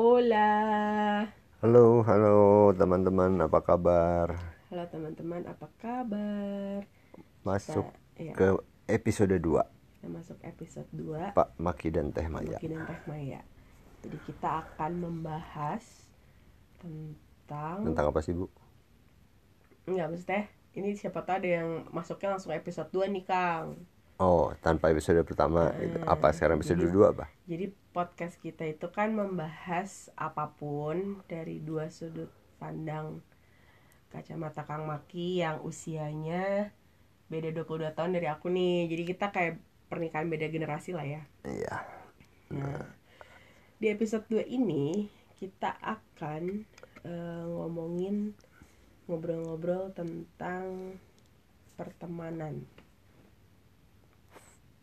Hola. Halo, halo teman-teman, apa kabar? Halo teman-teman, apa kabar? Masuk Kita- ya, ke episode 2 kita masuk episode 2 Pak Maki dan Teh Maya. Mungkin dan Teh Maya. Jadi kita akan membahas tentang Tentang apa sih, Bu? Enggak, maksudnya ini siapa tahu ada yang masuknya langsung episode 2 nih, Kang. Oh, tanpa episode pertama gitu. Hmm, Apa sekarang episode jadi- 2 apa? Jadi podcast kita itu kan membahas apa pun dari dua sudut pandang kacamata Kang Maki yang usianya beda 22 tahun dari aku nih. Jadi kita kayak pernikahan beda generasi lah ya. Iya. Nah, di episode 2 ini kita akan eh, ngomongin ngobrol-ngobrol tentang pertemanan.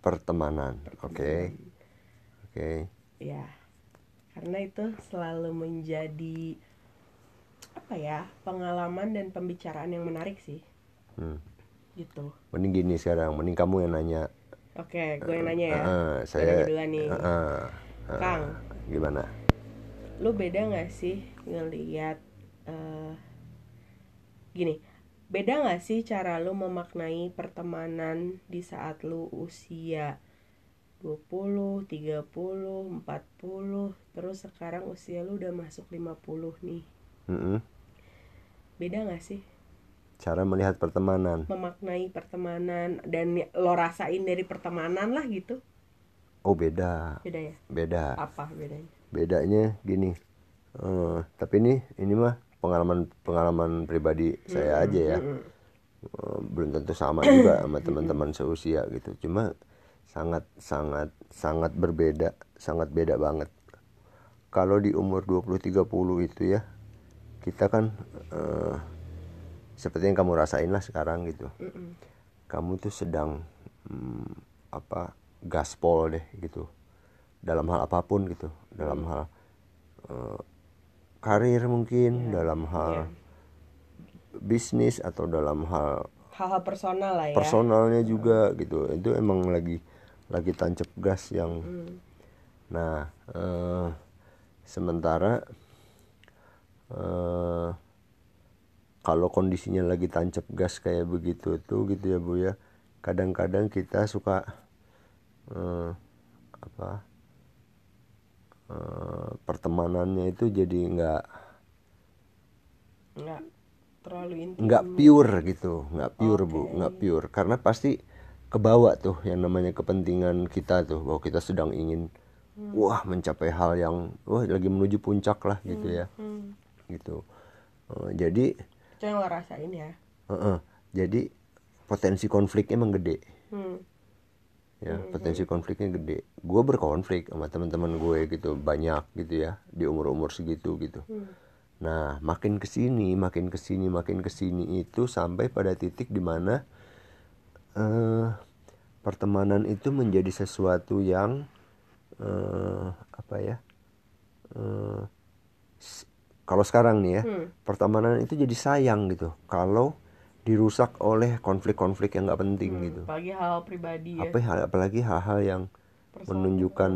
Pertemanan. Oke. Oke. Ya, karena itu selalu menjadi apa ya pengalaman dan pembicaraan yang menarik sih, Hmm. gitu. Mending gini sekarang, mending kamu yang nanya. Oke, gue yang nanya ya. Heeh, Gue saya duluan nih. Heeh, heeh. Kang, Gimana? lu beda nggak sih ngelihat eh, gini? Beda nggak sih cara lu memaknai pertemanan di saat lu usia 20, 30, 40, terus sekarang usia lu udah masuk 50 nih. Mm-mm. Beda nggak sih Cara melihat pertemanan. memaknai pertemanan dan lo rasain dari pertemanan lah gitu? Oh, beda. Beda ya? Beda. Apa bedanya? bedanya gini eh, tapi ini ini mah pengalaman pengalaman pribadi saya aja ya. Eh, belum tentu sama juga sama teman-teman seusia gitu. Cuma sangat sangat sangat berbeda sangat beda banget. Kalau di umur 20 30 itu ya kita kan eh, seperti yang kamu rasain lah sekarang gitu. Mm-mm. kamu tuh sedang hmm, apa gaspol deh gitu. Dalam hal apa pun gitu. Dalam hal eh, karir mungkin dalam hal Iya. bisnis atau dalam hal Hal-hal personal lah ya. personalnya juga gitu itu emang lagi lagi tancap gas yang Mm. nah eh, sementara eh, kalau kondisinya lagi tancap gas kayak begitu tuh gitu ya bu ya kadang-kadang kita suka eh, apa eh, pertemanannya itu jadi nggak Nggak terlalu intim. nggak pure gitu nggak pure bu nggak pure karena pasti kebawa tuh yang namanya kepentingan kita tuh bahwa kita sedang ingin wah mencapai hal yang wah lagi menuju puncak lah gitu ya Hmm. gitu Eh, jadi Itu yang lo rasain ya. eh, eh, jadi potensi konfliknya emang gede Hmm. Ya potensi konfliknya gede gue berkonflik sama teman-teman gue gitu banyak gitu ya di umur-umur segitu gitu Hmm. nah makin ke sini makin ke sini makin ke sini itu sampai pada titik di mana eh pertemanan itu menjadi sesuatu yang eh apa ya eh s- kalau sekarang nih ya Hmm. pertemanan itu jadi sayang gitu kalau dirusak oleh konflik-konflik yang nggak penting gitu Apalagi hal pribadi ya. apa hal- apalagi hal-hal yang Personal. menunjukkan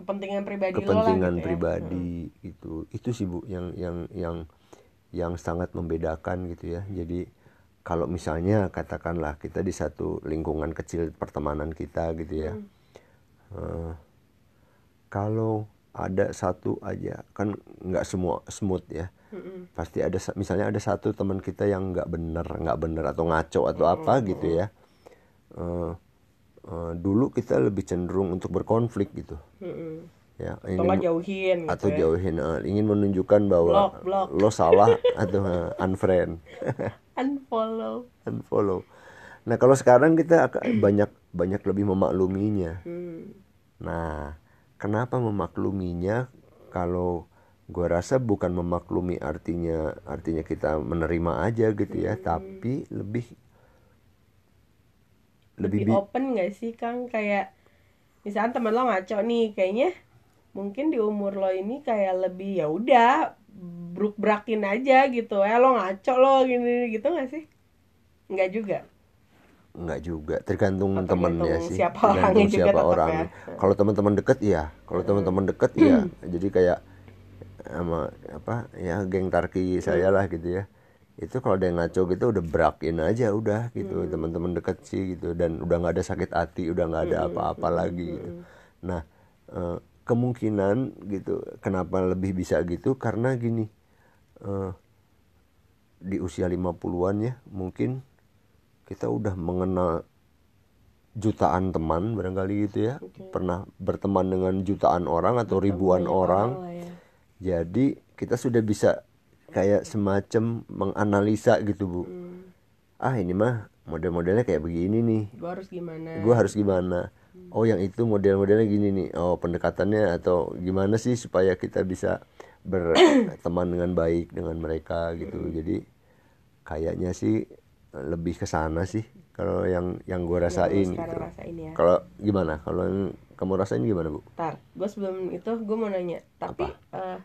kepentingan pribadi kepentingan gitu ya. pribadi gitu itu sih bu yang yang yang yang sangat membedakan gitu ya jadi kalau misalnya katakanlah kita di satu lingkungan kecil pertemanan kita gitu ya Eh, kalau ada satu aja kan nggak semua smooth ya Mm-mm. pasti ada sa- misalnya ada satu teman kita yang nggak bener nggak bener atau ngaco atau apa gitu ya Eh, eh, dulu kita lebih cenderung untuk berkonflik gitu Mm-mm. ya Atau ingin nggak jauhin gitu atau ya. jauhin eh, ingin menunjukkan bahwa Block, block. lo salah atau eh, unfriend Unfollow. unfollow nah kalau sekarang kita ak- banyak banyak lebih memakluminya Hmm. nah kenapa memakluminya kalau gua rasa bukan memaklumi artinya artinya kita menerima aja gitu ya tapi lebih lebih, lebih bi- open gak sih Kang kayak misalnya temen lo ngaco nih kayaknya mungkin di umur lo ini kayak lebih ya udah bruk brakin aja gitu ya lo ngaco lo gini gitu gak sih nggak juga Enggak juga, tergantung Oh, temennya sih. siapa tergantung orangnya siapa orang. ya. Kalau teman-teman deket iya, kalau teman-teman deket iya. Jadi kayak sama apa ya geng tarki saya lah gitu ya. Itu kalau ada yang ngaco gitu udah berakin aja udah gitu. Teman-teman deket sih gitu. Dan udah nggak ada sakit hati udah nggak ada apa-apa lagi gitu. Nah eh, kemungkinan gitu kenapa lebih bisa gitu? Karena gini eh, di usia 50-an ya mungkin kita udah mengenal jutaan teman barangkali gitu ya. Pernah berteman dengan jutaan orang atau ribuan orang lah ya. Jadi kita sudah bisa kayak semacam menganalisa gitu bu. Hmm. ah ini mah model-modelnya kayak begini nih. Gue harus gimana? Gue harus gimana? Oh yang itu model-modelnya gini nih. Oh pendekatannya atau gimana sih supaya kita bisa berteman dengan baik dengan mereka gitu. Jadi kayaknya sih lebih ke sana sih kalau yang yang gue rasain gitu. rasain ya. Kalau gimana? Kalau yang kamu rasain gimana bu? Ntar, gue sebelum itu gue mau nanya. Tapi eh,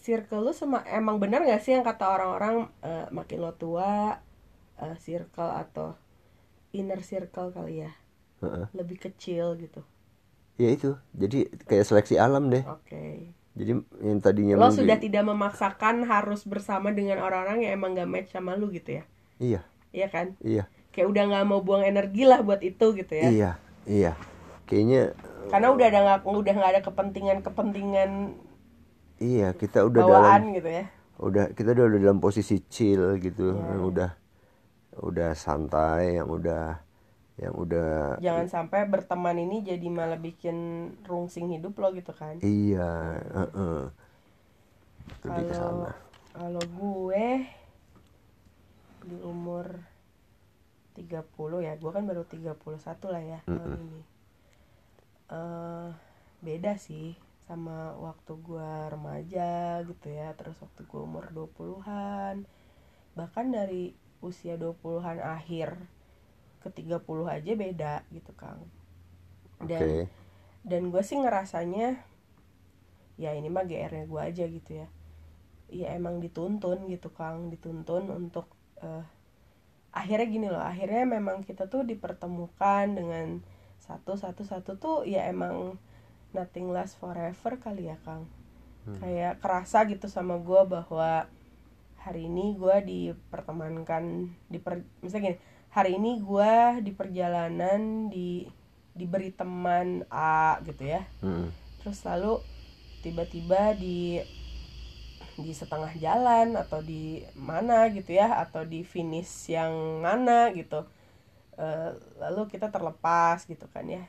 circle lu sama emang benar gak sih yang kata orang-orang eh, Makin lo tua eh, Circle atau inner circle kali ya? Heeh. Lebih kecil gitu. Ya itu. Jadi kayak seleksi alam deh. Oke. Jadi yang tadinya Lo sudah tidak memaksakan harus bersama dengan orang-orang yang emang gak match sama lu gitu ya? Iya. Iya kan? iya. Kayak udah gak mau buang energi lah buat itu gitu ya? Iya. Iya. Kayaknya Karena udah ada nggak udah nggak ada kepentingan-kepentingan iya kita udah dalam bawaan gitu ya. udah kita udah dalam posisi chill gitu Iya. yang udah udah santai yang udah yang udah jangan sampai berteman ini jadi malah bikin rungsing hidup lo gitu kan? Iya heeh. lebih ke kalau sana. kalau gue di umur 30 ya gue kan baru 31 lah ya tahun ini. Eh beda sih sama waktu gue remaja gitu ya terus waktu gue umur 20-an bahkan dari usia 20-an akhir ke 30 aja beda gitu Kang. Dan oke. dan gue sih ngerasanya ya ini mah GR-nya gue aja gitu ya. Ya emang dituntun gitu Kang. Dituntun untuk eh, akhirnya gini loh akhirnya memang kita tuh dipertemukan dengan satu satu satu tuh ya emang nothing last forever kali ya Kang. Kayak kerasa gitu sama gue bahwa hari ini gue dipertemankan diper misalnya gini hari ini gue di perjalanan di diberi teman A gitu ya. Mm-mm. terus lalu tiba-tiba di di setengah jalan atau di mana gitu ya atau di finish yang mana gitu. Eh, lalu kita terlepas gitu kan ya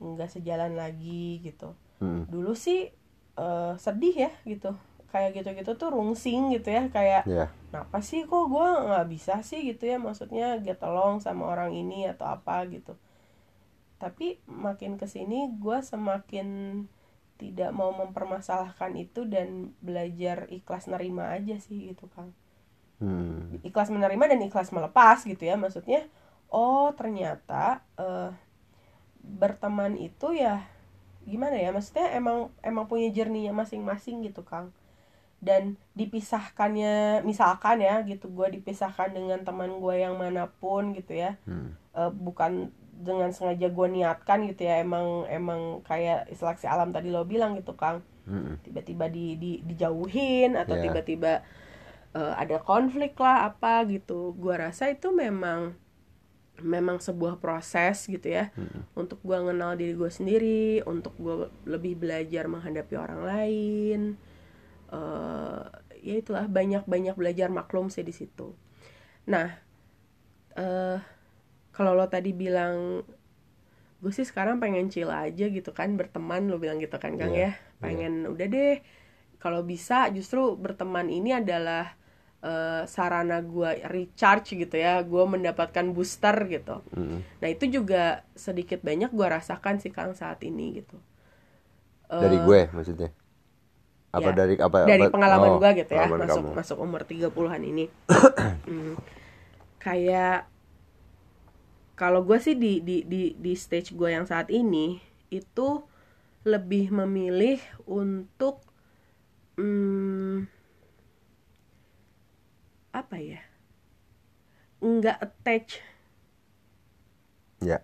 nggak sejalan lagi gitu. Mm-mm. dulu sih eh, sedih ya gitu. Kayak gitu-gitu tuh rungsing gitu ya kayak ya kenapa sih kok gue nggak bisa sih? gitu ya maksudnya get along sama orang ini atau apa gitu. Tapi makin ke sini gue semakin tidak mau mempermasalahkan itu dan belajar ikhlas nerima aja sih gitu kang. Hmm. ikhlas menerima dan ikhlas melepas gitu ya maksudnya oh ternyata eh, berteman itu ya gimana ya maksudnya emang emang punya jerninya masing-masing gitu kang dan dipisahkannya misalkan ya gitu gue dipisahkan dengan teman gue yang mana pun gitu ya Hmm. Eh, bukan dengan sengaja gue niatkan gitu ya emang emang kayak seleksi alam tadi lo bilang gitu kang Mm-mm. tiba-tiba di, di dijauhin atau Iya. tiba-tiba eh, ada konflik lah apa gitu gua rasa itu memang memang sebuah proses gitu ya. Untuk gua kenal diri gue sendiri untuk gue lebih belajar menghadapi orang lain eh ya itulah banyak-banyak belajar maklum sih di situ. Nah eh kalau lo tadi bilang gue sih sekarang pengen chill aja gitu kan berteman lo bilang gitu kan kang Iya, ya. pengen udah deh kalau bisa justru berteman ini adalah eh, sarana gue recharge gitu ya gue mendapatkan booster gitu Mm-mm. nah itu juga sedikit banyak gue rasakan sih kang saat ini gitu dari gue maksudnya apa ya, dari apa dari apa- pengalaman oh, gue gitu ya masuk kamu. masuk umur 30-an ini Hmm. kayak kalau gue sih di di di di stage gue yang saat ini itu lebih memilih untuk hmm, apa ya? Nggak attach ya.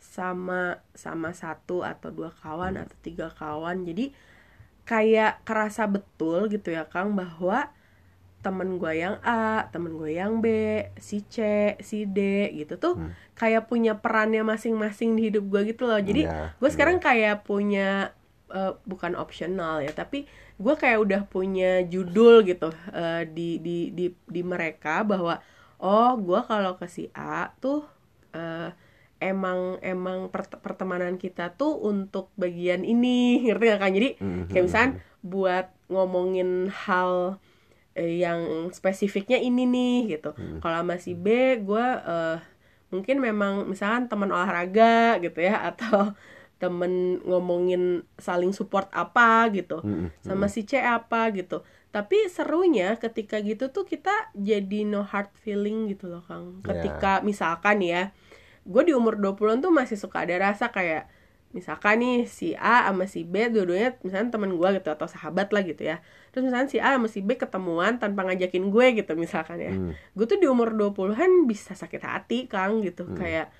sama sama satu atau dua kawan atau tiga kawan. Jadi kayak kerasa betul gitu ya Kang bahwa temen gue yang A, temen gue yang B, si C, si D gitu tuh Hmm. kayak punya perannya masing-masing di hidup gue gitu loh. Jadi Iya, gue sekarang kayak punya eh, bukan optional ya, tapi gue kayak udah punya judul gitu eh, di di di di mereka bahwa oh gue kalau ke si A tuh eh, emang emang pert- pertemanan kita tuh untuk bagian ini ngerti gak kan? Jadi Mhm. kayak misalkan buat ngomongin hal eh, yang spesifiknya ini nih gitu. Kalau sama si B, gue eh, mungkin memang misalkan teman olahraga gitu ya atau temen ngomongin saling support apa gitu Mhm. sama si C apa gitu. Tapi serunya ketika gitu tuh kita jadi no hard feeling gitu loh Kang. Ketika misalkan ya gue di umur 20-an tuh masih suka ada rasa kayak misalkan nih si A sama si B dua-duanya misalnya temen gue gitu atau sahabat lah gitu ya. Terus misalnya si A sama si B ketemuan tanpa ngajakin gue gitu misalkan ya. Hmm. gue tuh di umur 20-an bisa sakit hati Kang gitu. Kayak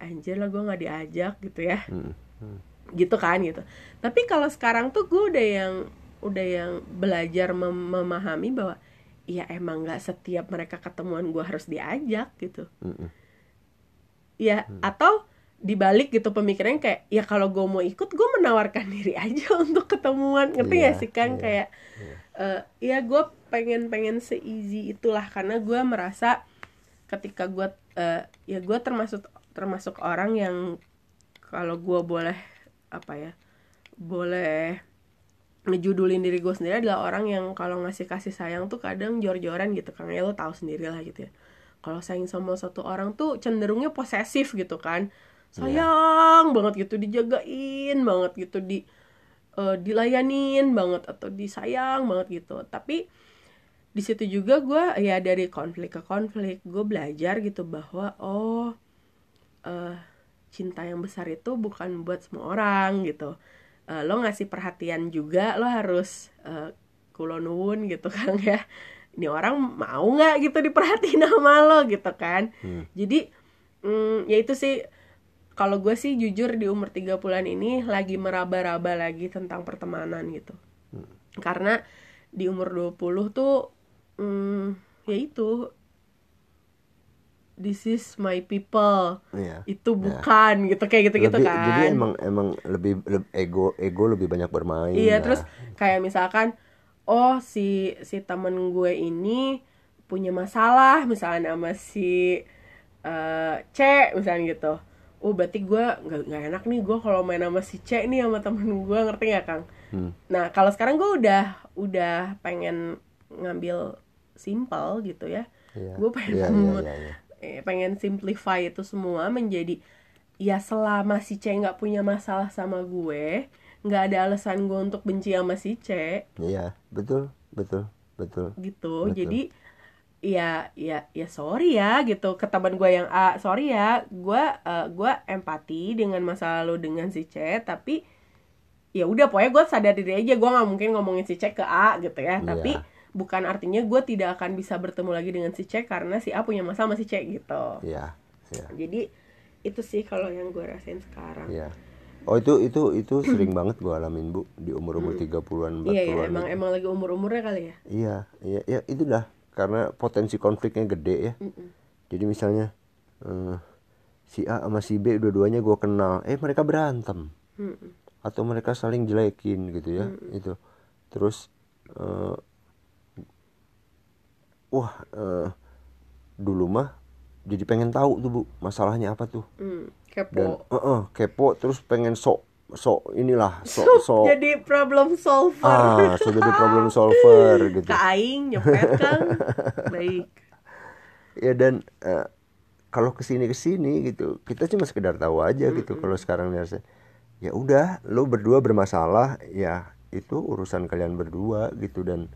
anjir lah gue nggak diajak gitu ya. Mhm. Mhm. gitu kan gitu. Tapi kalau sekarang tuh gue udah yang udah yang belajar mem- memahami bahwa ya emang nggak setiap mereka ketemuan gue harus diajak gitu. Mhm. ya atau dibalik gitu pemikirannya kayak ya kalau gue mau ikut gue menawarkan diri aja untuk ketemuan. Ngerti Iya, gak sih kan iya, kayak eh, ya gue pengen pengen seeasy itulah. Karena gue merasa ketika gue eh, ya gue termasuk termasuk orang yang kalau gue boleh apa ya boleh ngejudulin diri gue sendiri adalah orang yang kalau ngasih kasih sayang tuh kadang jor-joran gitu kan ya lo tahu sendiri lah gitu ya. Kalau sayang sama satu orang tuh cenderungnya posesif gitu kan. Sayang banget gitu dijagain banget gitu di eh, dilayanin banget atau disayang banget gitu. Tapi di situ juga gue ya dari konflik ke konflik gue belajar gitu bahwa oh eh, cinta yang besar itu bukan buat semua orang gitu. Eh, lo ngasih perhatian juga lo harus eh, kulo nuwun gitu kan ya. Ini orang mau nggak gitu diperhatiin sama lo gitu kan? Hmm. jadi mm, ya itu sih kalau gue sih jujur di umur 30-an ini lagi meraba-raba lagi tentang pertemanan gitu. Karena di umur 20 tuh mm, ya itu this is my people Iya. itu bukan gitu kayak gitu-gitu Lebih- kan Jadi emang emang lebih, lebih ego ego lebih banyak bermain. Iya lah. terus kayak misalkan oh si si temen gue ini punya masalah misalnya sama si eh, C misalnya gitu. Oh berarti gue nggak nggak enak nih gue kalau main sama si C nih sama temen gue ngerti nggak Kang? Hmm. Nah kalau sekarang gue udah udah pengen ngambil simple gitu ya. Iya. Gue pengen Iya, iya, iya, iya. Eh, pengen simplify itu semua menjadi ya selama si C nggak punya masalah sama gue nggak ada alasan gue untuk benci sama si C Iya, betul, betul, betul. gitu Betul. jadi ya ya ya sorry ya gitu ke teman gue yang A sorry ya gue eh, gue empati dengan masa lalu dengan si C tapi ya udah pokoknya gue sadar diri aja gue nggak mungkin ngomongin si C ke A gitu ya tapi Iya. Bukan artinya gue tidak akan bisa bertemu lagi dengan si C karena si A punya masalah sama si C gitu Iya, iya, jadi itu sih kalau yang gue rasain sekarang iya. Oh itu itu itu sering banget gua alamin bu di umur umur 30-an 40-an. iya iya gitu. emang emang lagi umur umurnya kali ya Iya, iya, ya itulah karena potensi konfliknya gede ya. Mm-mm. Jadi misalnya eh, si A sama si B dua-duanya gua kenal, eh mereka berantem Mm-mm. atau mereka saling jelekin gitu ya, itu. Terus eh, wah eh, dulu mah jadi pengen tahu tuh bu masalahnya apa tuh. Mm, dan kepo. eh, eh, kepo terus pengen sok sok inilah sok sok jadi problem solver. Ah so jadi problem solver gitu. Kak Aing nyepet kan baik. Ya dan eh, kalau ke sini ke sini gitu kita cuma sekedar tahu aja gitu kalau sekarang lihat ya udah lo berdua bermasalah ya itu urusan kalian berdua gitu dan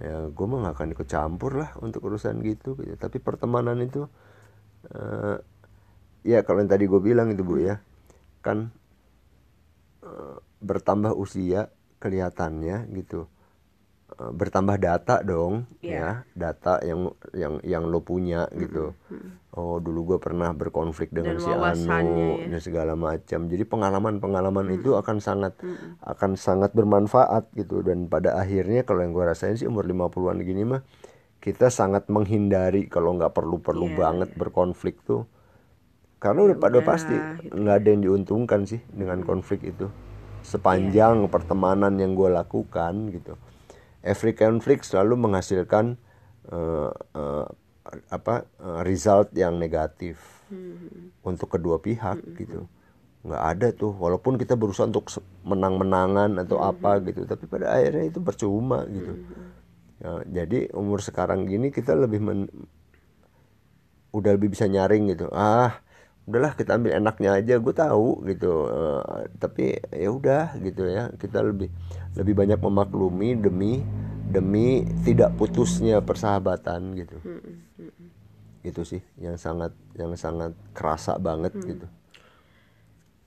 ya gue mah gak akan ikut campur lah untuk urusan gitu, gitu. tapi pertemanan itu eh, ya kalau yang tadi gue bilang itu bu ya kan eh, bertambah usia kelihatannya gitu bertambah data dong Iya. ya. Data yang yang yang lo punya gitu. Oh dulu gue pernah berkonflik dengan Dan si Anu ya. dan segala macam. Jadi pengalaman-pengalaman itu akan sangat akan sangat bermanfaat gitu. Dan pada akhirnya kalau yang gue rasain sih umur 50-an gini mah kita sangat menghindari kalau nggak perlu-perlu Iya, banget berkonflik tuh. Karena udah pada pasti gitu. nggak ada yang diuntungkan sih dengan konflik itu. Sepanjang pertemanan yang gue lakukan gitu every conflict selalu menghasilkan eh, eh, apa eh, result yang negatif untuk kedua pihak gitu. Nggak ada tuh walaupun kita berusaha untuk menang-menangan atau apa gitu tapi pada akhirnya itu percuma gitu. Ya, jadi umur sekarang gini kita lebih men- udah lebih bisa nyaring gitu. Ah udahlah kita ambil enaknya aja gue tahu gitu Eh, tapi ya udah gitu ya kita lebih lebih banyak memaklumi demi demi tidak putusnya persahabatan gitu. Itu sih yang sangat yang sangat kerasa banget gitu.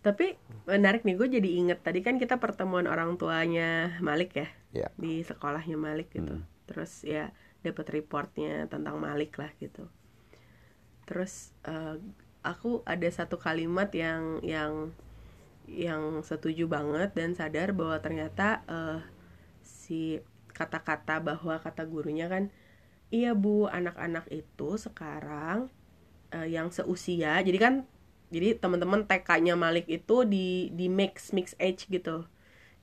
Tapi menarik nih gue jadi inget tadi kan kita pertemuan orang tuanya Malik ya? Ya. Di sekolahnya Malik gitu. Terus ya dapat reportnya tentang Malik lah gitu. Terus eh, aku ada satu kalimat yang yang yang setuju banget dan sadar bahwa ternyata eh, si kata-kata bahwa kata gurunya kan iya bu anak-anak itu sekarang eh, yang seusia jadi kan jadi teman-teman TK-nya Malik itu di di mix mix age gitu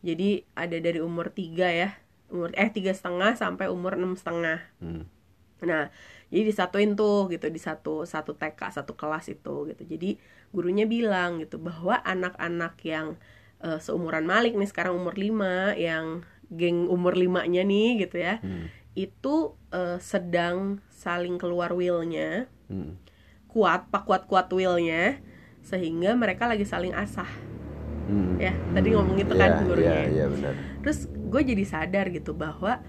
jadi ada dari umur 3 ya umur eh tiga setengah sampai umur enam setengah Hmm. Nah, jadi disatuin tuh gitu di satu satu TK satu kelas itu gitu. Jadi gurunya bilang gitu bahwa anak-anak yang eh, seumuran Malik nih sekarang umur 5 yang geng umur limanya nih gitu ya. Itu eh, sedang saling keluar willnya Hmm. kuat, pak kuat-kuat willnya sehingga mereka lagi saling asah Hmm. ya. Tadi ngomong gitu Iya, kan gurunya. iya, iya benar Terus gue jadi sadar gitu bahwa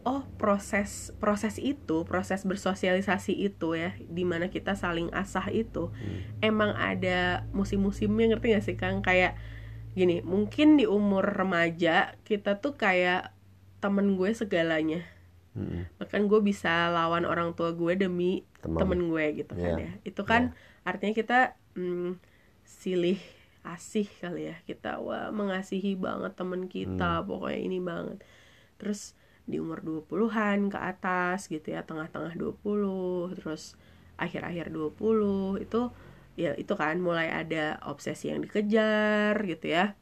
oh proses proses itu proses bersosialisasi itu ya di mana kita saling asah itu emang ada musim-musimnya ngerti gak sih kang kayak gini mungkin di umur remaja kita tuh kayak temen gue segalanya Hmm. bahkan gue bisa lawan orang tua gue demi Teman. temen gue gitu kan Iya. ya itu kan artinya kita mm, silih asih kali ya kita wah mengasihi banget temen Hmm. kita pokoknya ini banget terus di umur 20-an ke atas gitu ya tengah-tengah 20 terus akhir-akhir 20 itu ya itu kan mulai ada obsesi yang dikejar gitu ya.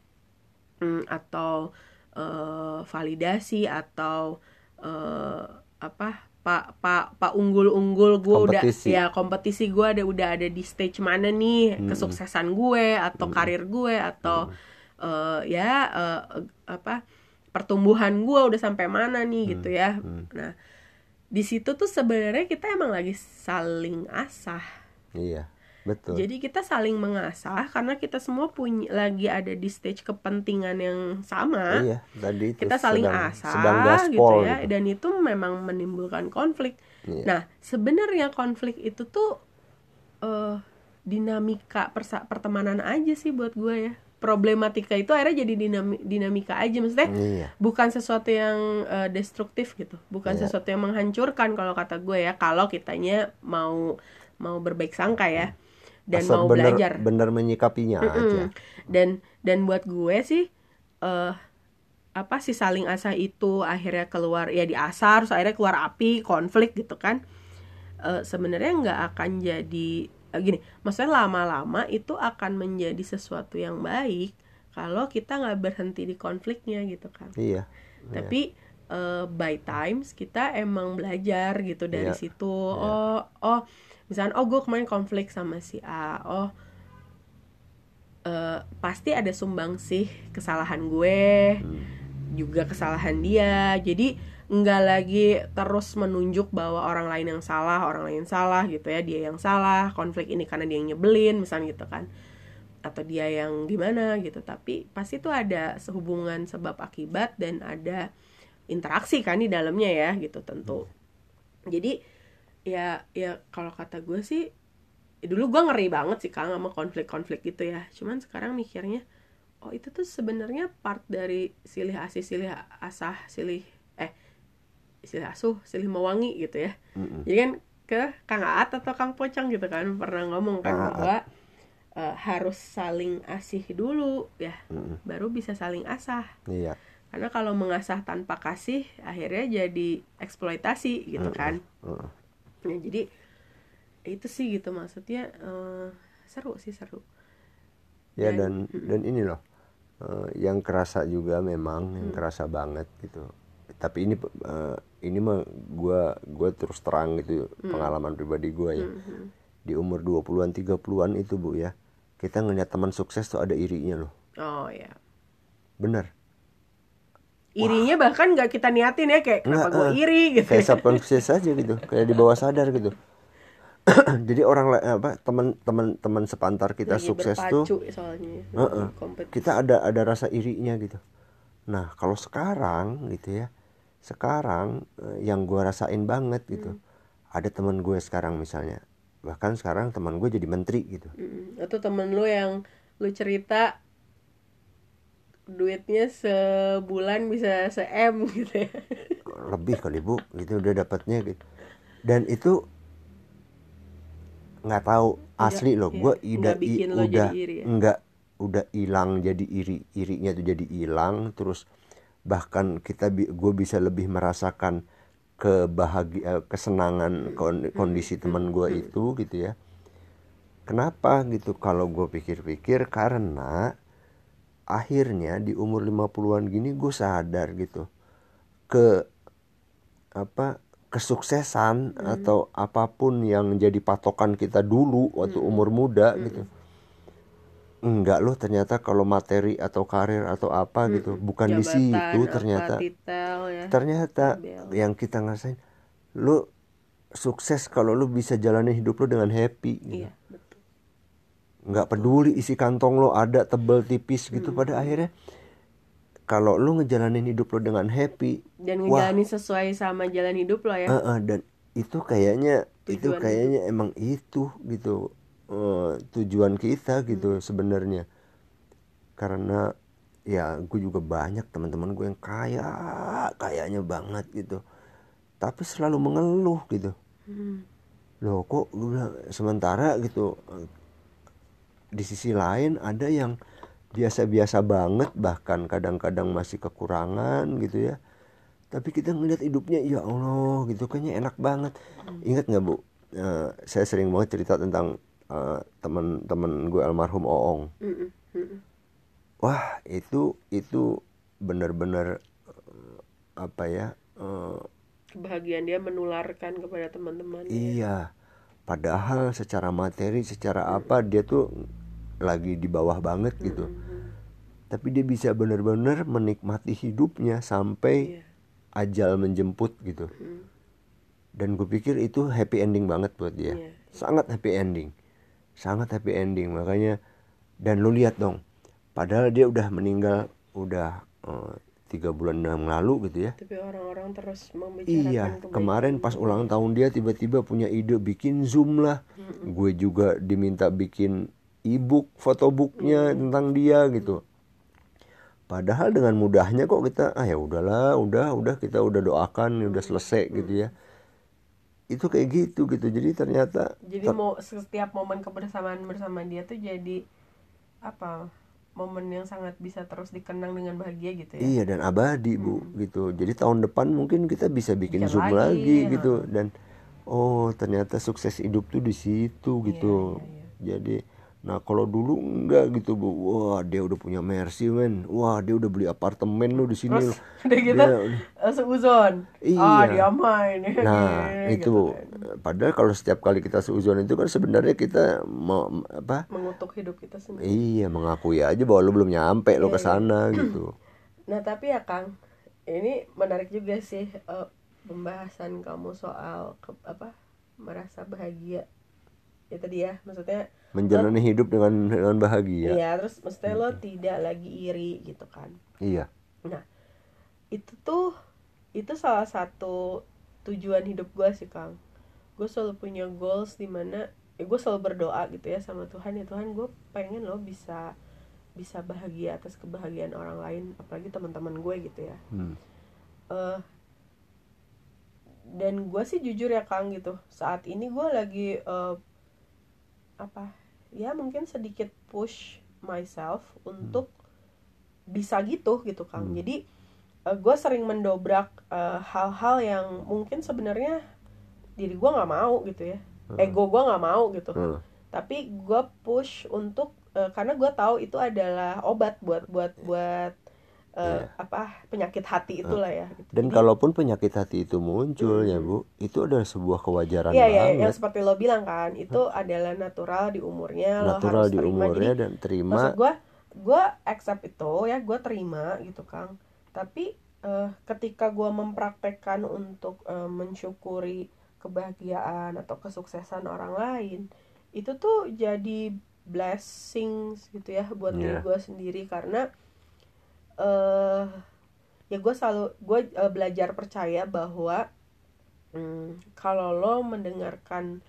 Hmm, atau eh, validasi atau eh, apa pak pak pak unggul unggul gue udah ya kompetisi gue ada udah ada di stage mana nih kesuksesan gue atau karir gue atau eh, ya eh, apa pertumbuhan gue udah sampai mana nih gitu ya nah di situ tuh sebenarnya kita emang lagi saling asah iya betul jadi kita saling mengasah karena kita semua punya lagi ada di stage kepentingan yang sama. iya tadi itu Kita saling sedang- asah sedang gaspol gitu ya gitu. dan itu memang menimbulkan konflik. Iya. Nah, sebenarnya konflik itu tuh eh dinamika persa- pertemanan aja sih buat gue ya. Problematika itu akhirnya jadi dinami- dinamika aja. Maksudnya iya. bukan sesuatu yang eh, destruktif gitu. Bukan Iya. sesuatu yang menghancurkan kalau kata gue ya. Kalau kitanya mau mau berbaik sangka ya. Dan Asal mau bener, belajar. bener menyikapinya aja. Mm. dan dan buat gue sih eh apa sih saling asah itu akhirnya keluar ya diasah terus akhirnya keluar api konflik gitu kan. Eh, sebenarnya nggak akan jadi gini maksudnya lama-lama itu akan menjadi sesuatu yang baik kalau kita nggak berhenti di konfliknya gitu kan. Iya tapi eh, by times kita emang belajar gitu dari Iya. situ. oh oh misalnya oh gue kemarin konflik sama si A. Oh eh, pasti ada sumbang sih kesalahan gue juga kesalahan dia. Jadi nggak lagi terus menunjuk bahwa orang lain yang salah orang lain salah gitu ya dia yang salah konflik ini karena dia yang nyebelin misalnya gitu kan. Atau dia yang gimana gitu. Tapi pasti tuh ada sehubungan sebab akibat dan ada interaksi kan di dalamnya ya gitu tentu. Jadi ya ya kalau kata gue sih dulu gue ngeri banget sih kang sama konflik-konflik gitu ya. Cuman sekarang mikirnya oh itu tuh sebenarnya part dari silih asih silih asah silih silih asuh silih mewangi gitu ya. Mm-mm. jadi kan ke Kang Aat atau Kang Pocong gitu kan pernah ngomong kan bahwa eh, harus saling asih dulu ya Mm-mm. baru bisa saling asah. Iya. Karena kalau mengasah tanpa kasih akhirnya jadi eksploitasi gitu kan. Heeh. ya jadi itu sih gitu maksudnya eh, seru sih seru. Ya Dan- dan dan ini loh eh, yang kerasa juga memang yang kerasa banget gitu tapi ini eh, ini mah gua gua terus terang gitu pengalaman pribadi gua ya. Mhm. di umur 20-an 30-an itu Bu ya kita ngeliat teman sukses tuh ada irinya loh. Oh ya bener. Irinya bahkan nggak kita niatin ya kayak kenapa Nggak, gue eh, iri? gitu kayak subconscious aja gitu kayak di bawah sadar gitu. Jadi orang apa teman-teman teman sepantar kita Lagi sukses tuh soalnya Heeh. kompetisi. Kita ada ada rasa irinya gitu. Nah kalau sekarang gitu ya sekarang eh, yang gue rasain banget gitu. Ada teman gue sekarang misalnya. Bahkan sekarang teman gue jadi menteri gitu. Mm, itu temen lu yang lu cerita duitnya sebulan bisa se m gitu ya. Lebih kali bu gitu udah dapatnya gitu. Dan itu nggak tahu asli loh. iya. gue Nggak udah lo udah ya? nggak udah hilang jadi iri irinya tuh jadi hilang terus bahkan kita gue bisa lebih merasakan kebahagiaan kesenangan kon- kondisi teman gue itu gitu ya. Kenapa gitu? Kalau gue pikir-pikir karena akhirnya di umur 50-an gini gue sadar gitu. Ke apa kesuksesan atau apa pun yang jadi patokan kita dulu waktu umur muda gitu enggak loh ternyata kalau materi atau karir atau apa gitu bukan di Jabatan, situ apa, ternyata. titel ya. Ternyata Label. yang kita ngerasain lu sukses kalau lu bisa jalanin hidup lu dengan happy gitu. Iya betul. Nggak peduli isi kantong lo ada tebel tipis gitu Hmm. pada akhirnya kalau lu ngejalanin hidup lo dengan happy dan Wah. ngejalanin sesuai sama jalan hidup lo ya. Eh, eh, dan itu kayaknya itu Tujuan kayaknya emang itu gitu eh, tujuan kita gitu Hmm. sebenarnya. Karena ya gue juga banyak teman-teman gue yang kaya kayaknya banget gitu. Tapi selalu mengeluh gitu. Hmm. loh kok gue bilang sementara gitu di sisi lain ada yang biasa-biasa banget bahkan kadang-kadang masih kekurangan gitu ya. Tapi kita ngeliat hidupnya ya Allah gitu kayaknya enak banget. Ingat nggak bu? Eh, saya sering banget cerita tentang eh, teman-teman gue almarhum Oong wah itu itu benar-benar eh, apa ya eh, kebahagiaan dia menularkan kepada teman-teman Iya, padahal secara materi, secara apa dia tuh lagi di bawah banget gitu. Tapi dia bisa benar-benar menikmati hidupnya sampai Iya. ajal menjemput gitu. Hmm. Dan gue pikir itu happy ending banget buat dia. Iya. Sangat happy ending. Sangat happy ending. Makanya dan lu lihat dong. Padahal dia udah meninggal udah eh, tiga bulan yang lalu gitu ya. tapi orang-orang terus membicarakan Iya, kebaikan. kemarin pas ulang tahun dia tiba-tiba punya ide bikin Zoom lah. Gue juga diminta bikin e-book, photobooknya tentang dia gitu. Padahal dengan mudahnya kok kita ah ya udahlah, udah udah kita udah doakan, udah selesai gitu ya. Itu kayak gitu gitu. Jadi ternyata jadi mau setiap momen kebersamaan bersama dia tuh jadi apa momen yang sangat bisa terus dikenang dengan bahagia gitu ya Iya dan abadi bu gitu. Jadi tahun depan mungkin kita bisa bikin Bikin zoom lagi, lagi, ya. gitu dan oh ternyata sukses hidup tuh di situ gitu. iya, Jadi nah kalau dulu enggak gitu bu. Wah dia udah punya Mercy men. Wah dia udah beli apartemen lu di sini. terus udah gitu Dia eh, seuzon Iya. ah dia main Nah gini, itu gitu bu. kan. Padahal kalau setiap kali kita seuzon itu kan sebenarnya kita mau apa? mengutuk hidup kita sendiri Iya mengakui aja bahwa lu belum nyampe lo Iya, ke sana gitu. Nah tapi ya Kang, ini menarik juga sih eh, pembahasan kamu soal ke, apa merasa bahagia. Ya tadi ya, maksudnya Menjalani hidup dengan dengan bahagia. iya terus maksudnya lo tidak lagi iri gitu kan. Iya. Nah itu tuh itu salah satu tujuan hidup gue sih Kang. Gue selalu punya goals di mana ya gue selalu berdoa gitu ya sama Tuhan ya Tuhan gue pengen lo bisa bisa bahagia atas kebahagiaan orang lain apalagi teman-teman gue gitu ya Hmm. eh dan gue sih jujur ya kang gitu saat ini gue lagi uh, apa ya mungkin sedikit push myself untuk bisa gitu gitu kang Hmm. jadi uh, gue sering mendobrak uh, hal-hal yang mungkin sebenarnya diri gue nggak mau gitu ya ego gue nggak mau gitu Hmm. tapi gue push untuk uh, karena gue tahu itu adalah obat buat buat buat uh, Iya. apa penyakit hati itulah ya gitu. Dan Jadi- kalaupun penyakit hati itu muncul ya Bu, itu adalah sebuah kewajaran Iya, iya, banget. yang seperti lo bilang kan, itu adalah natural di umurnya, lo Natural harus di terima. umurnya Jadi, dan terima. maksud gue, gue accept itu ya, gue terima gitu kang. Tapi eh, ketika gue mempraktekkan untuk eh, mensyukuri kebahagiaan atau kesuksesan orang lain, itu tuh jadi blessings gitu ya buat diri Iya. gue sendiri karena eh ya gue selalu gue eh, belajar percaya bahwa Hmm, kalau lo mendengarkan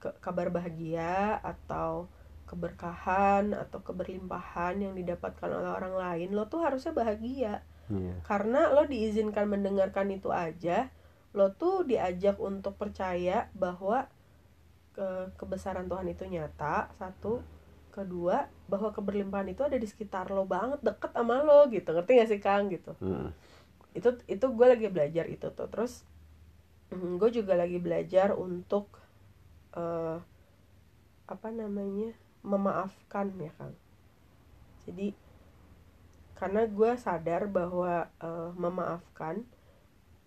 ke- kabar bahagia atau keberkahan atau keberlimpahan yang didapatkan oleh orang lain, lo tuh harusnya bahagia. Iya. Karena lo diizinkan mendengarkan itu aja, lo tuh diajak untuk percaya bahwa ke kebesaran Tuhan itu nyata, satu. Kedua, bahwa keberlimpahan itu ada di sekitar lo banget, deket sama lo gitu. Ngerti gak sih Kang gitu? Mm. itu itu gue lagi belajar itu tuh terus gue juga lagi belajar untuk eh, apa namanya memaafkan ya kang jadi karena gue sadar bahwa eh, memaafkan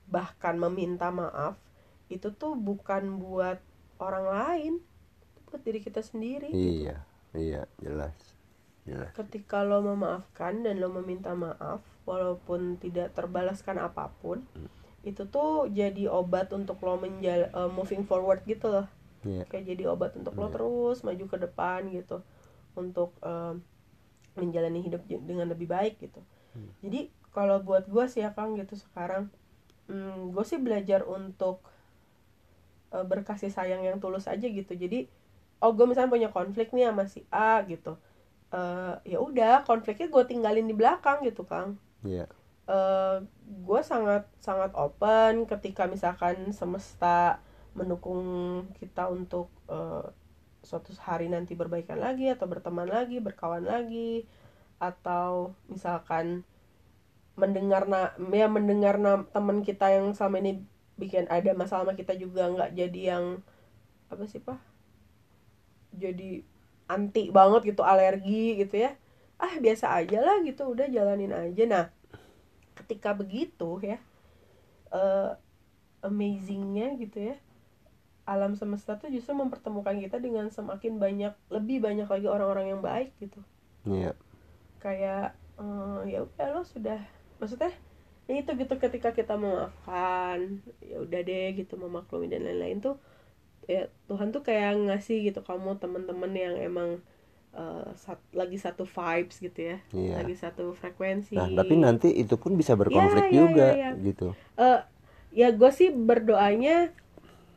bahkan meminta maaf itu tuh bukan buat orang lain itu buat diri kita sendiri gitu Iya, jelas. Jelas. ketika lo memaafkan dan lo meminta maaf walaupun tidak terbalaskan apa pun itu tuh jadi obat untuk lo menjal eh, moving forward gitu loh Iya. kayak jadi obat untuk lo Iya. terus maju ke depan gitu untuk eh, menjalani hidup dengan lebih baik gitu Hmm. jadi kalau buat gue sih ya kang gitu sekarang hmm, gue sih belajar untuk eh, berkasih sayang yang tulus aja gitu jadi oh gue misalnya punya konflik nih sama si A gitu. Eh, ya udah konfliknya gue tinggalin di belakang gitu kang. Iya. gue sangat sangat open ketika misalkan semesta mendukung kita untuk eh, suatu hari nanti berbaikan lagi atau berteman lagi berkawan lagi atau misalkan mendengar na ya mendengar na teman kita yang selama ini bikin ada masalah sama kita juga nggak jadi yang apa sih pak jadi anti banget gitu alergi gitu ya. Ah biasa aja lah gitu udah jalanin aja. Nah ketika begitu ya eh amazingnya gitu ya alam semesta tuh justru mempertemukan kita dengan semakin banyak lebih banyak lagi orang-orang yang baik gitu. Iya. kayak eh, ya udah lo sudah maksudnya ya itu gitu ketika kita memaafkan ya udah deh gitu memaklumi dan lain-lain tuh ya Tuhan tuh kayak ngasih gitu kamu teman-teman yang emang eh, sat- lagi satu vibes gitu ya Iya. lagi satu frekuensi Nah, tapi nanti itu pun bisa berkonflik Iya, iya, juga iya, iya. gitu. Eh, ya gue sih berdoanya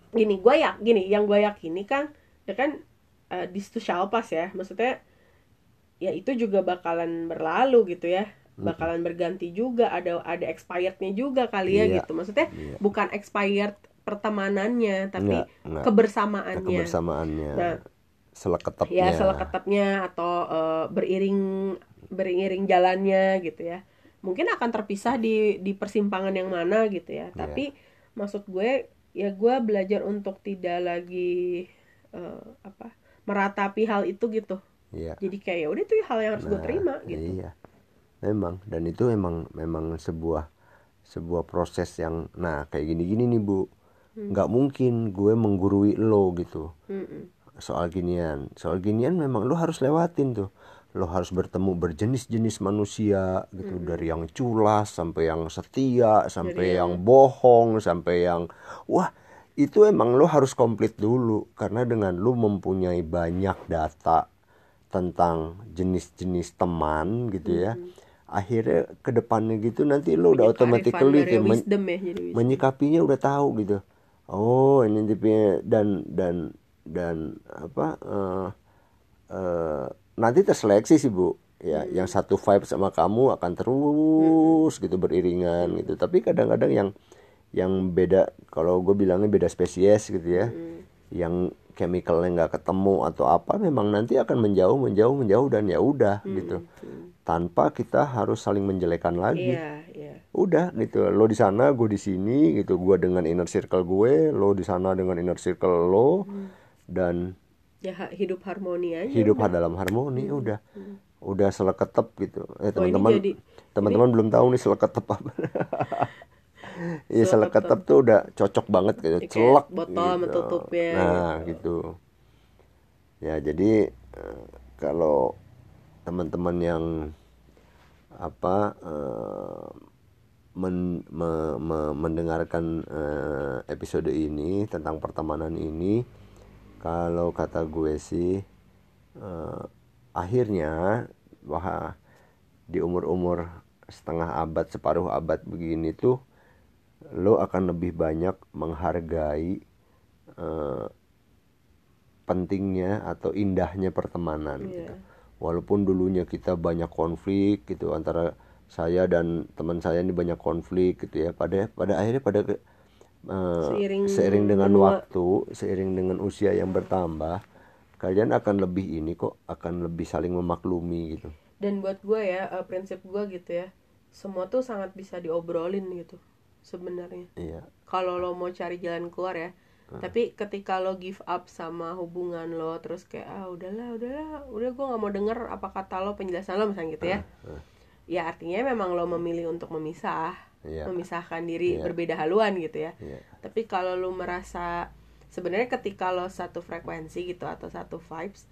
gini gue ya gini yang gue yakini kan ya kan uh, this too shall pass ya maksudnya ya itu juga bakalan berlalu gitu ya bakalan berganti juga ada ada expirednya juga kali ya Iya. gitu maksudnya Iya. bukan expired pertemanannya tapi Enggak, enggak. kebersamaannya Kebersamaannya. Nah, seleketapnya. ya seleketapnya atau eh, beriring beriring jalannya gitu ya mungkin akan terpisah di di persimpangan yang mana gitu ya Iya. tapi maksud gue ya gue belajar untuk tidak lagi eh, apa meratapi hal itu gitu Iya. jadi kayak ya udah itu hal yang harus gue Nah, terima gitu Iya. Memang dan itu memang memang sebuah sebuah proses yang nah kayak gini-gini nih Bu. Hmm. nggak mungkin gue menggurui lo gitu. Mm-mm. Soal ginian. Soal ginian memang lo harus lewatin tuh. Lo harus bertemu berjenis-jenis manusia gitu dari yang culas sampai yang setia, sampai Dari yang bohong, sampai yang wah itu emang lo harus komplit dulu karena dengan lo mempunyai banyak data tentang jenis-jenis teman gitu ya akhirnya ke depannya gitu nanti lo udah dari kayak men- ya jadi menyikapinya udah tahu gitu oh ini tipenya dan dan dan apa eh eh, nanti terseleksi sih bu. Ya yang satu vibe sama kamu akan terus gitu beriringan gitu. Tapi kadang-kadang yang yang beda kalau gue bilangnya beda spesies gitu ya Hmm. yang chemicalnya nggak ketemu atau apa memang nanti akan menjauh menjauh menjauh dan ya udah gitu tanpa kita harus saling menjelekan lagi Iya, iya. udah gitu lo di sana gue di sini gitu gue dengan inner circle gue lo di sana dengan inner circle lo dan Ya hidup harmoni aja. hidup dalam harmoni udah udah seleketep gitu eh Hmm. Ini teman-teman jadi- teman-teman belum tahu nih seleketep apa Iya seleketep tuh udah cocok banget gitu Kayak celek botol gitu. nah gitu ya jadi eh, kalau teman-teman yang apa eh, men- me- me- mendengarkan eh, episode ini tentang pertemanan ini kalau kata gue sih eh, akhirnya wah di umur-umur setengah abad separuh abad begini tuh lo akan lebih banyak menghargai eh, pentingnya atau indahnya pertemanan Iya. gitu. Walaupun dulunya kita banyak konflik gitu antara saya dan teman saya ini banyak konflik gitu ya. Pada pada akhirnya pada eh, Seiring seiring dengan menua. waktu, seiring dengan usia yang bertambah, kalian akan lebih ini kok akan lebih saling memaklumi gitu. Dan buat gue ya, eh, prinsip gue gitu ya, semua tuh sangat bisa diobrolin gitu sebenarnya. Iya. Kalau lo mau cari jalan keluar ya, Hmm. tapi ketika lo give up sama hubungan lo, terus kayak ah udahlah, udahlah, udah gue nggak mau denger apa kata lo penjelasan lo misalnya gitu ya. Hmm. Ya artinya memang lo memilih untuk memisah, Iya. memisahkan diri Iya. berbeda haluan gitu ya. Iya. Tapi kalau lu merasa sebenarnya ketika lo satu frekuensi gitu atau satu vibes,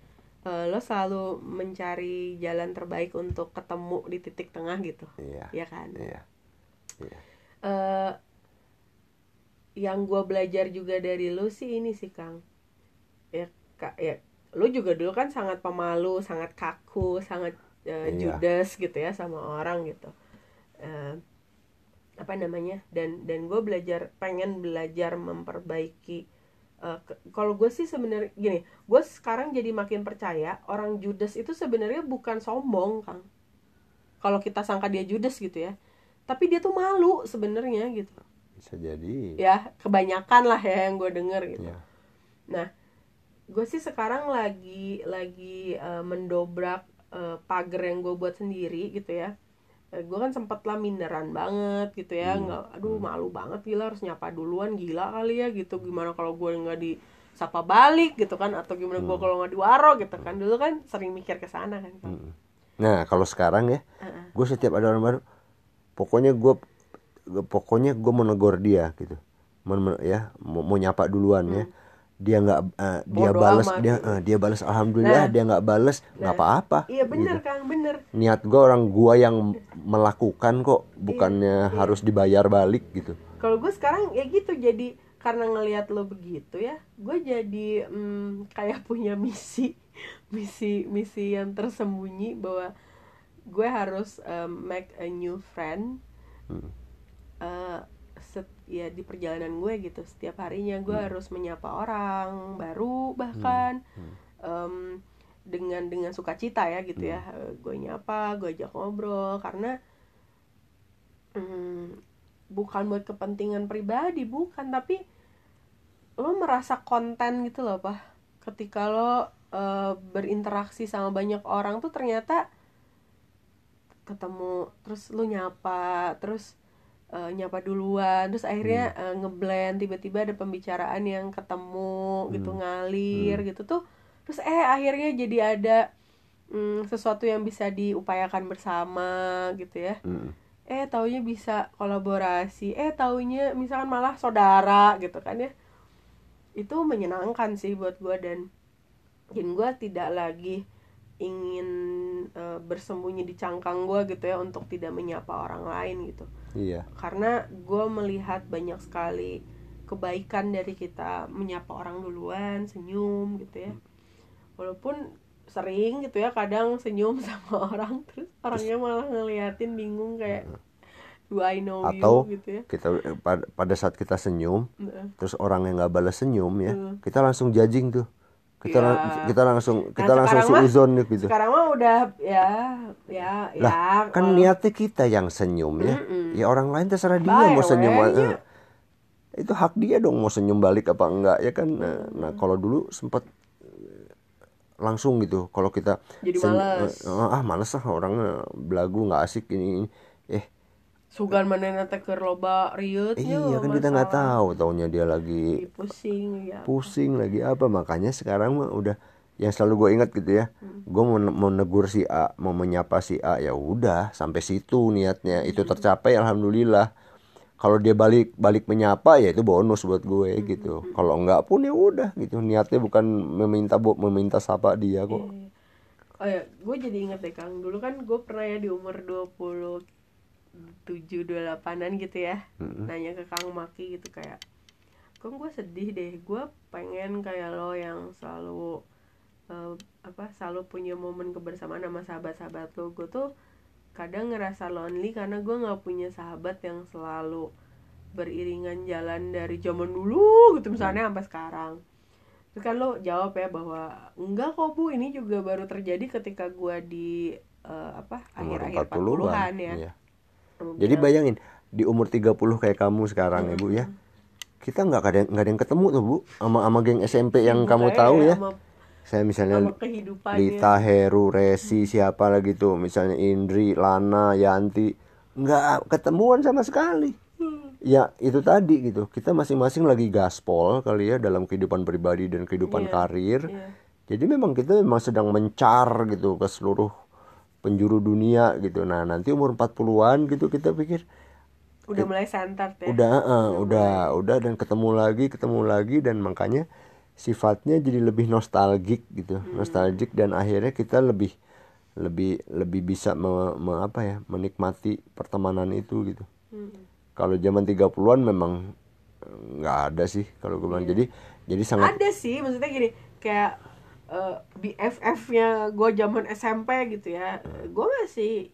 eh, lo selalu mencari jalan terbaik untuk ketemu di titik tengah gitu, Iya. ya kan? Iya. Iya. Eh, yang gue belajar juga dari lu sih ini sih Kang, ya kak ya, lu juga dulu kan sangat pemalu, sangat kaku, sangat Iya. judes gitu ya sama orang gitu. Eh, apa namanya? Dan dan gue belajar pengen belajar memperbaiki ke- kalau gue sih sebenarnya gini gue sekarang jadi makin percaya orang judes itu sebenarnya bukan sombong kang. Kalau kita sangka dia judes gitu ya. Tapi dia tuh malu sebenarnya gitu Bisa jadi. ya kebanyakan lah ya yang gue denger gitu Iya. nah gue sih sekarang lagi lagi eh, mendobrak eh, pagar yang gue buat sendiri gitu ya gue kan sempet lah minderan banget gitu ya Hmm. nggak aduh malu banget gila harus nyapa duluan gila kali ya gitu gimana kalau gue nggak disapa balik gitu kan atau gimana gue kalau nggak diwaro gitu kan dulu kan sering mikir ke sana kan Kang. Mm. Nah, kalau sekarang ya, Heeh. gue setiap ada orang baru, pokoknya gue, pokoknya gue menegur dia gitu, Men- men- ya, mau, mau nyapa duluan ya. Dia nggak, eh, dia Hmm. Balas, dia, eh, dia balas alhamdulillah, Nah. dia nggak balas, nggak Nah. apa-apa. iya bener gitu. kang bener Niat gue orang gue yang melakukan kok, bukannya iya. harus dibayar balik gitu. kalau gue sekarang ya gitu jadi karena ngelihat lo begitu ya gue jadi hmm, kayak punya misi misi misi yang tersembunyi bahwa gue harus um, make a new friend Hmm. Eh, set- ya di perjalanan gue gitu setiap harinya gue Hmm. harus menyapa orang baru bahkan em, dengan dengan sukacita ya gitu ya Hmm. Eh, gue nyapa gue ajak ngobrol karena mm, bukan buat kepentingan pribadi bukan tapi lo merasa konten gitu loh pak ketika lo eh, berinteraksi sama banyak orang tuh ternyata ketemu terus lu nyapa terus eh, nyapa duluan terus akhirnya eh, ngeblend tiba-tiba ada pembicaraan yang ketemu gitu Hmm. ngalir gitu tuh terus eh akhirnya jadi ada mm, sesuatu yang bisa diupayakan bersama gitu ya. Mm. eh taunya bisa kolaborasi eh taunya misalkan malah saudara gitu kan ya. Itu menyenangkan sih buat gue dan dan gue tidak lagi ingin eh, bersembunyi di cangkang gue gitu ya untuk tidak menyapa orang lain gitu Iya, karena gue melihat banyak sekali kebaikan dari kita menyapa orang duluan senyum gitu ya. Walaupun sering gitu ya kadang senyum sama orang terus orangnya malah ngeliatin bingung kayak do I know Atau- you gitu ya. kita pada, pada saat kita senyum, terus orang yang nggak balas senyum ya, kita langsung judging tuh. Kita lang- kita langsung kita Nah, langsung mah- suuzon gitu. sekarang mah udah ya ya Lah, ya kan eh, niatnya kita yang senyum ya. Mm-mm. Ya orang lain terserah dia Bae mau senyum. nya. itu hak dia dong mau senyum balik apa enggak ya kan nah, nah kalau dulu sempat eh, langsung gitu kalau kita Jadi sen- malas. eh, ah males lah orang belagu nggak asik ini, ini. eh sugan mana teh keur loba riutnya iya kan kita nggak tahu taunya dia lagi pusing ya. pusing lagi apa. Makanya sekarang mah udah yang selalu gue ingat gitu ya gue mau, mau negur si A mau menyapa si A ya udah sampai situ niatnya. Itu tercapai alhamdulillah. Kalau dia balik balik menyapa ya itu bonus buat gue gitu. kalau enggak pun ya udah gitu. Niatnya bukan meminta bu meminta sapa dia kok. Iya. Oh ya, gue jadi inget deh Kang. Dulu kan gue pernah ya di umur 27 28-an gitu ya. Nanya ke Kang Maki gitu kayak, "Kang gue sedih deh. Gue pengen kayak lo yang selalu eh, apa selalu punya momen kebersamaan sama sahabat-sahabat lo. Gue tuh kadang ngerasa lonely karena gue nggak punya sahabat yang selalu beriringan jalan dari zaman dulu gitu misalnya sampai sekarang Terus kan lo jawab ya bahwa enggak kok bu ini juga baru terjadi ketika gua di eh, apa akhir-akhir 40-an 40-an ya. iya. Jadi bayangin di umur 30 kayak kamu sekarang ya bu ya kita nggak ada nggak ada yang ketemu tuh bu sama sama geng SMP yang kamu tahu ya sama, saya misalnya. Lita, Heru, Resi, siapa lagi tuh, misalnya Indri, Lana, Yanti, nggak ketemuan sama sekali. Hmm. Ya itu tadi gitu, kita masing-masing lagi gaspol kali ya dalam kehidupan pribadi dan kehidupan Iya, karir. iya. Jadi memang kita memang sedang mencar gitu ke seluruh penjuru dunia gitu. Nah nanti umur 40-an gitu kita pikir Udah mulai santar ya. udah eh, udah udah dan ketemu lagi ketemu lagi dan makanya sifatnya jadi lebih nostalgik gitu nostalgik dan akhirnya kita lebih lebih lebih bisa me- me- apa ya menikmati pertemanan itu gitu Hmm. kalau zaman 30-an memang nggak ada sih kalau gue bilang jadi jadi sangat Ada sih, maksudnya gini, kayak eh, BFF-nya gue zaman SMP gitu ya. Gue masih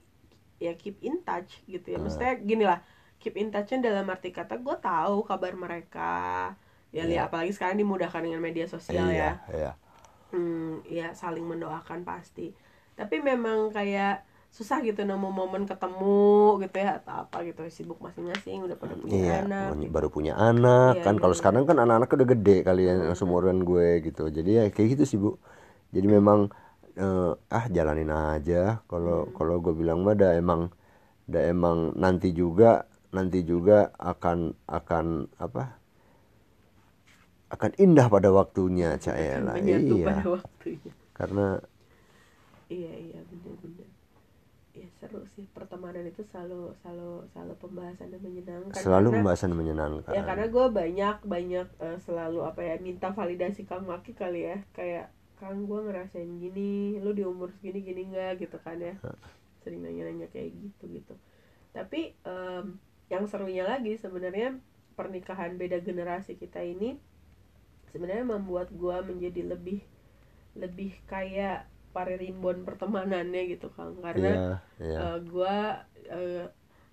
ya keep in touch gitu ya. Maksudnya gini lah, keep in touch-nya dalam arti kata gue tahu kabar mereka. Ya, lihat apalagi sekarang dimudahkan dengan media sosial ya. iya iya hmm, ya saling mendoakan pasti tapi memang kayak susah gitu nemu momen ketemu gitu ya atau apa gitu sibuk masing-masing udah pada punya Iya, anak punya- baru punya anak Iya, kan. Kalau iya. sekarang kan anak-anak udah gede kalian seumuran gue gitu. Jadi ya kayak gitu sih bu. Jadi memang eh, ah jalanin aja. Kalau Hmm. kalau gue bilang mah dah emang dah emang nanti juga nanti juga akan akan apa? Akan indah pada waktunya, Caela. Iya. pada waktunya Karena iya iya benar-benar ya seru sih. Pertemanan itu selalu selalu selalu pembahasan yang menyenangkan. Selalu karena- pembahasan menyenangkan. ya karena gue banyak banyak eh, selalu apa ya minta validasi kang Maki kali ya. Kayak kang gue ngerasain gini lu di umur segini gini nggak? Gitu kan ya. Sering nanya-nanya kayak gitu gitu. Tapi em, yang serunya lagi sebenarnya pernikahan beda generasi kita ini sebenarnya membuat gue menjadi lebih lebih kayak pare rimbon pertemanannya gitu kang karena Iya, iya. eh, gua eh,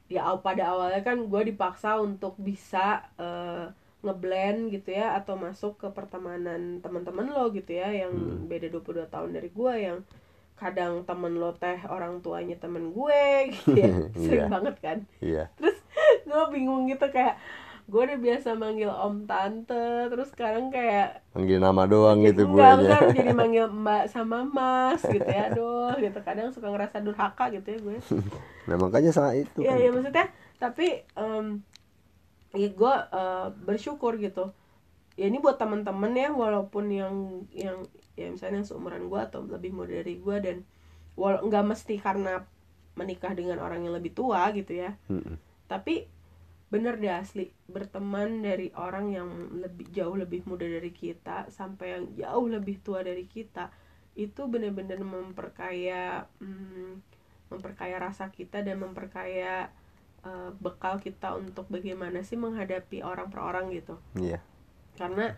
ya aw- pada awalnya kan gue dipaksa untuk bisa eh, ngeblend gitu ya atau masuk ke pertemanan teman-teman lo gitu ya yang Hmm. beda 22 tahun dari gua yang kadang temen lo teh orang tuanya temen gue gitu ya sering banget kan Iya. terus gue bingung gitu kayak gue udah biasa manggil om tante terus sekarang kayak Panggil nama doang gitu gue enggak jadi manggil mbak sama mas gitu ya. Aduh gitu. Kadang suka ngerasa durhaka gitu ya gue. Nah makanya saat itu Iya kan. iya maksudnya tapi em ya gue eh, bersyukur gitu. Ya ini buat teman-teman ya walaupun yang yang ya misalnya yang seumuran gue atau lebih muda dari gue dan walau nggak mesti karena menikah dengan orang yang lebih tua gitu ya. Mm-mm. tapi bener deh asli berteman dari orang yang lebih jauh lebih muda dari kita sampai yang jauh lebih tua dari kita itu bener-bener memperkaya hmm, memperkaya rasa kita dan memperkaya eh, bekal kita untuk bagaimana sih menghadapi orang per orang gitu Iya. karena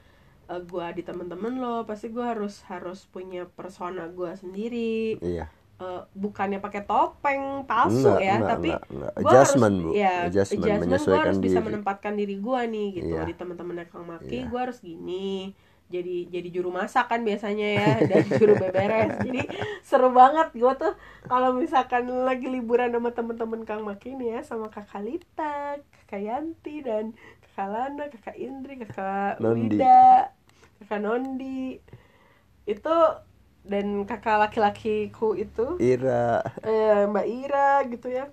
eh, gua di temen-temen lo pasti gua harus harus punya persona gua sendiri Iya. Eh, bukannya pakai topeng palsu Enggak, ya enggak, tapi enggak, enggak. Adjustment, harus, Bu. ya, Adjustment, adjustment, gua menyesuaikan harus bisa diri. menempatkan diri gua nih gitu Iya. di teman-teman Kang Maki Iya. gua harus gini jadi jadi juru masak kan biasanya ya dan juru beberes jadi seru banget gue tuh kalau misalkan lagi liburan sama temen-temen Kang Makin ya sama kakak Lita kakak Yanti dan kakak Lana kakak Indri kakak Nondi. Wida kakak Nondi itu dan kakak laki-lakiku itu? Ira. Eh, Mbak Ira gitu ya.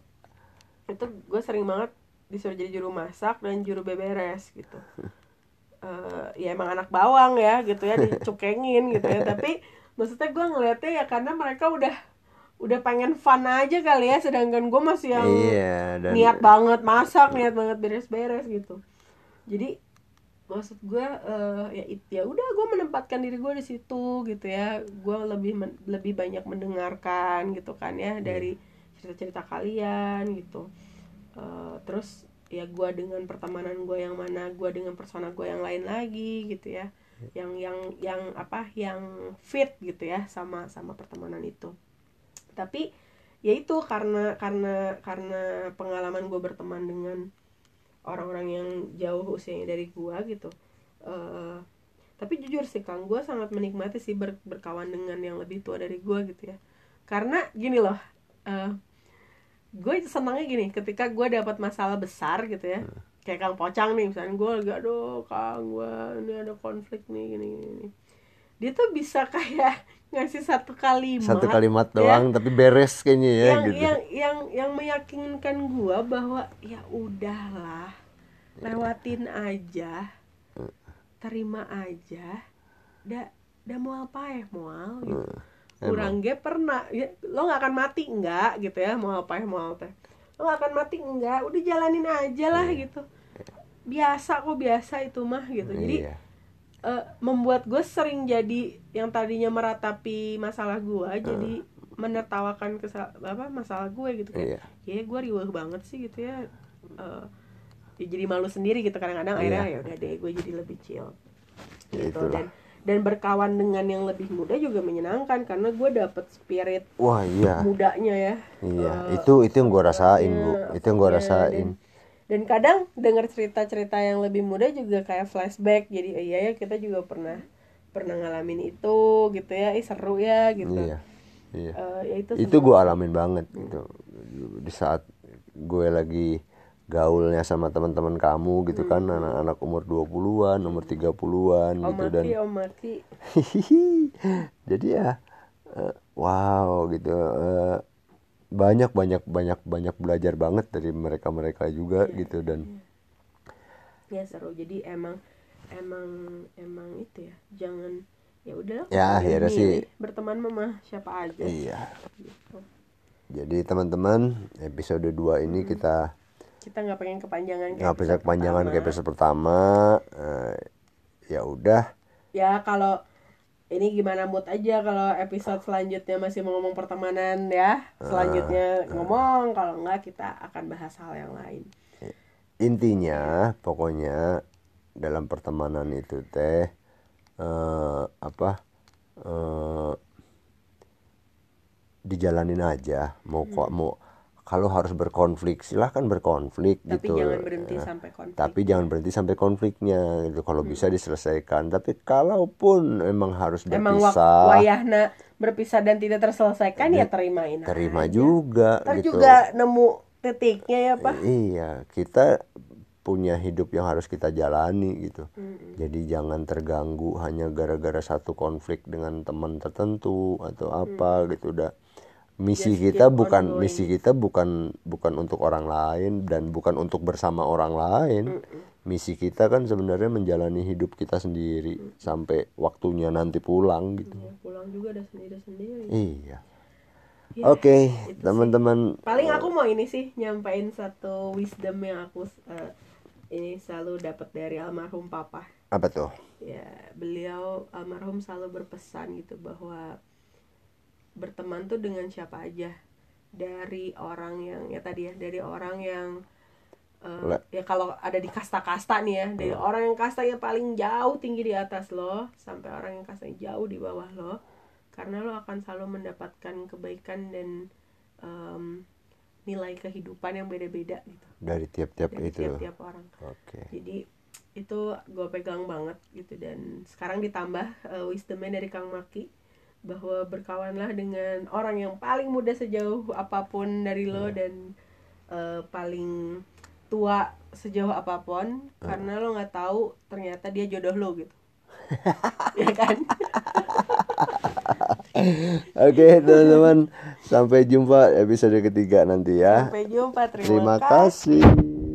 Itu gue sering banget disuruh jadi juru masak dan juru beberes gitu. Eh, ya emang anak bawang ya gitu ya dicukengin gitu ya. Tapi maksudnya gue ngeliatnya ya karena mereka udah udah pengen fun aja kali ya. Sedangkan gue masih yang iya dan niat banget masak niat banget beres-beres gitu. Jadi maksud gue eh, ya ya udah gue menempatkan diri gue di situ gitu ya. Gue lebih men- lebih banyak mendengarkan gitu kan ya dari cerita-cerita kalian gitu. Eh, terus ya gue dengan pertemanan gue yang mana gue dengan persona gue yang lain lagi gitu ya. Yang yang yang apa yang fit gitu ya sama sama pertemanan itu. Tapi ya itu karena karena karena pengalaman gue berteman dengan orang-orang yang jauh usianya dari gue gitu. Eh, tapi jujur sih kang gue sangat menikmati sih ber- berkawan dengan yang lebih tua dari gue gitu ya. Karena gini loh eh, gue senangnya gini ketika gue dapat masalah besar gitu ya kayak kang pocang nih misalnya gue lagi aduh kang gue ini ada konflik nih gini, gini. dia tuh bisa kayak ngasih satu kalimat satu kalimat ya, doang tapi beres kayaknya ya yang gitu. yang yang yang meyakinkan gue bahwa ya udahlah lewatin aja terima aja dah mau apa ya mau gitu. Kurang ge pernah ya, lo nggak akan mati enggak gitu ya mau apa ya mau apa ya. lo nggak akan mati enggak udah jalanin aja lah gitu. Biasa kok biasa itu mah gitu. Jadi iya eh, membuat gue sering jadi yang tadinya meratapi masalah gue jadi menertawakan kesal apa masalah gue gitu iya. Kayak ya gue riweh banget sih gitu ya. Eh, ya jadi malu sendiri gitu kadang-kadang. Akhirnya ya udah deh gue jadi lebih chill Ya, gitu itulah. dan dan berkawan dengan yang lebih muda juga menyenangkan karena gue dapet spirit wah iya. mudanya ya. Iya Eh, itu itu yang gue rasain bu. ya, itu yang gue ya, rasain. dan, dan kadang dengar cerita-cerita yang lebih muda juga kayak flashback. Jadi eh, iya ya kita juga pernah pernah ngalamin itu gitu ya. Ih seru ya gitu. Iya iya. Eh, ya itu itu gue alamin banget gitu. Di saat gue lagi gaulnya sama teman-teman kamu gitu kan. Hmm. anak-anak umur 20-an, umur 30-an om gitu. Dan mati om mati jadi ya eh, wow gitu. Eh, banyak banyak banyak banyak belajar banget dari mereka mereka juga Iya, gitu dan ya seru. Jadi emang emang emang itu ya jangan ya udah Ya, akhirnya sih- berteman mama siapa aja. Iya. Gitu. jadi teman-teman episode 2 ini kita kita nggak pengen kepanjangan nggak bisa episode kepanjangan pertama. ke episode pertama. Eh, ya udah. Ya kalau ini gimana mood aja kalau episode selanjutnya masih mau ngomong pertemanan ya? Selanjutnya ngomong kalau enggak kita akan bahas hal yang lain. Intinya pokoknya dalam pertemanan itu teh eh, apa eh, dijalanin aja. Mau kok mau kalau harus berkonflik silahkan berkonflik tapi gitu. jangan berhenti Eh, sampai konflik. tapi jangan berhenti sampai konfliknya gitu. Kalau bisa diselesaikan. Tapi kalaupun emang harus emang berpisah wayahna berpisah dan tidak terselesaikan ya terimain terima aja. juga Ntar gitu. juga nemu titiknya ya pak. Iya, kita punya hidup yang harus kita jalani gitu. Jadi jangan terganggu hanya gara-gara satu konflik dengan teman tertentu atau apa gitu. Udah. Misi Just kita bukan going. misi kita bukan bukan untuk orang lain dan bukan untuk bersama orang lain. Misi kita kan sebenarnya menjalani hidup kita sendiri sampai waktunya nanti pulang gitu. Ya, pulang juga ada sendiri sendiri Iya. Ya, Oke, sih. teman-teman paling aku mau ini sih nyampein satu wisdom yang aku eh, ini selalu dapat dari almarhum papa apa tuh? ya beliau almarhum selalu berpesan gitu bahwa berteman tuh dengan siapa aja? Dari orang yang ya tadi ya dari orang yang Le- ya kalau ada di kasta-kasta nih ya dari orang yang kastanya paling jauh tinggi di atas lo sampai orang yang kastanya jauh di bawah lo karena lo akan selalu mendapatkan kebaikan dan em, nilai kehidupan yang beda-beda gitu. Dari tiap-tiap dari itu. tiap-tiap orang. Oke. jadi itu gue pegang banget gitu dan sekarang ditambah uh, wisdomnya dari Kang Maki bahwa berkawanlah dengan orang yang paling muda sejauh apa pun dari lo yeah. dan uh, paling tua sejauh apa pun uh. karena lo nggak tahu ternyata dia jodoh lo gitu ya kan Oke teman-teman Sampai jumpa episode ketiga nanti ya Sampai jumpa Terima, terima kasih, kasih.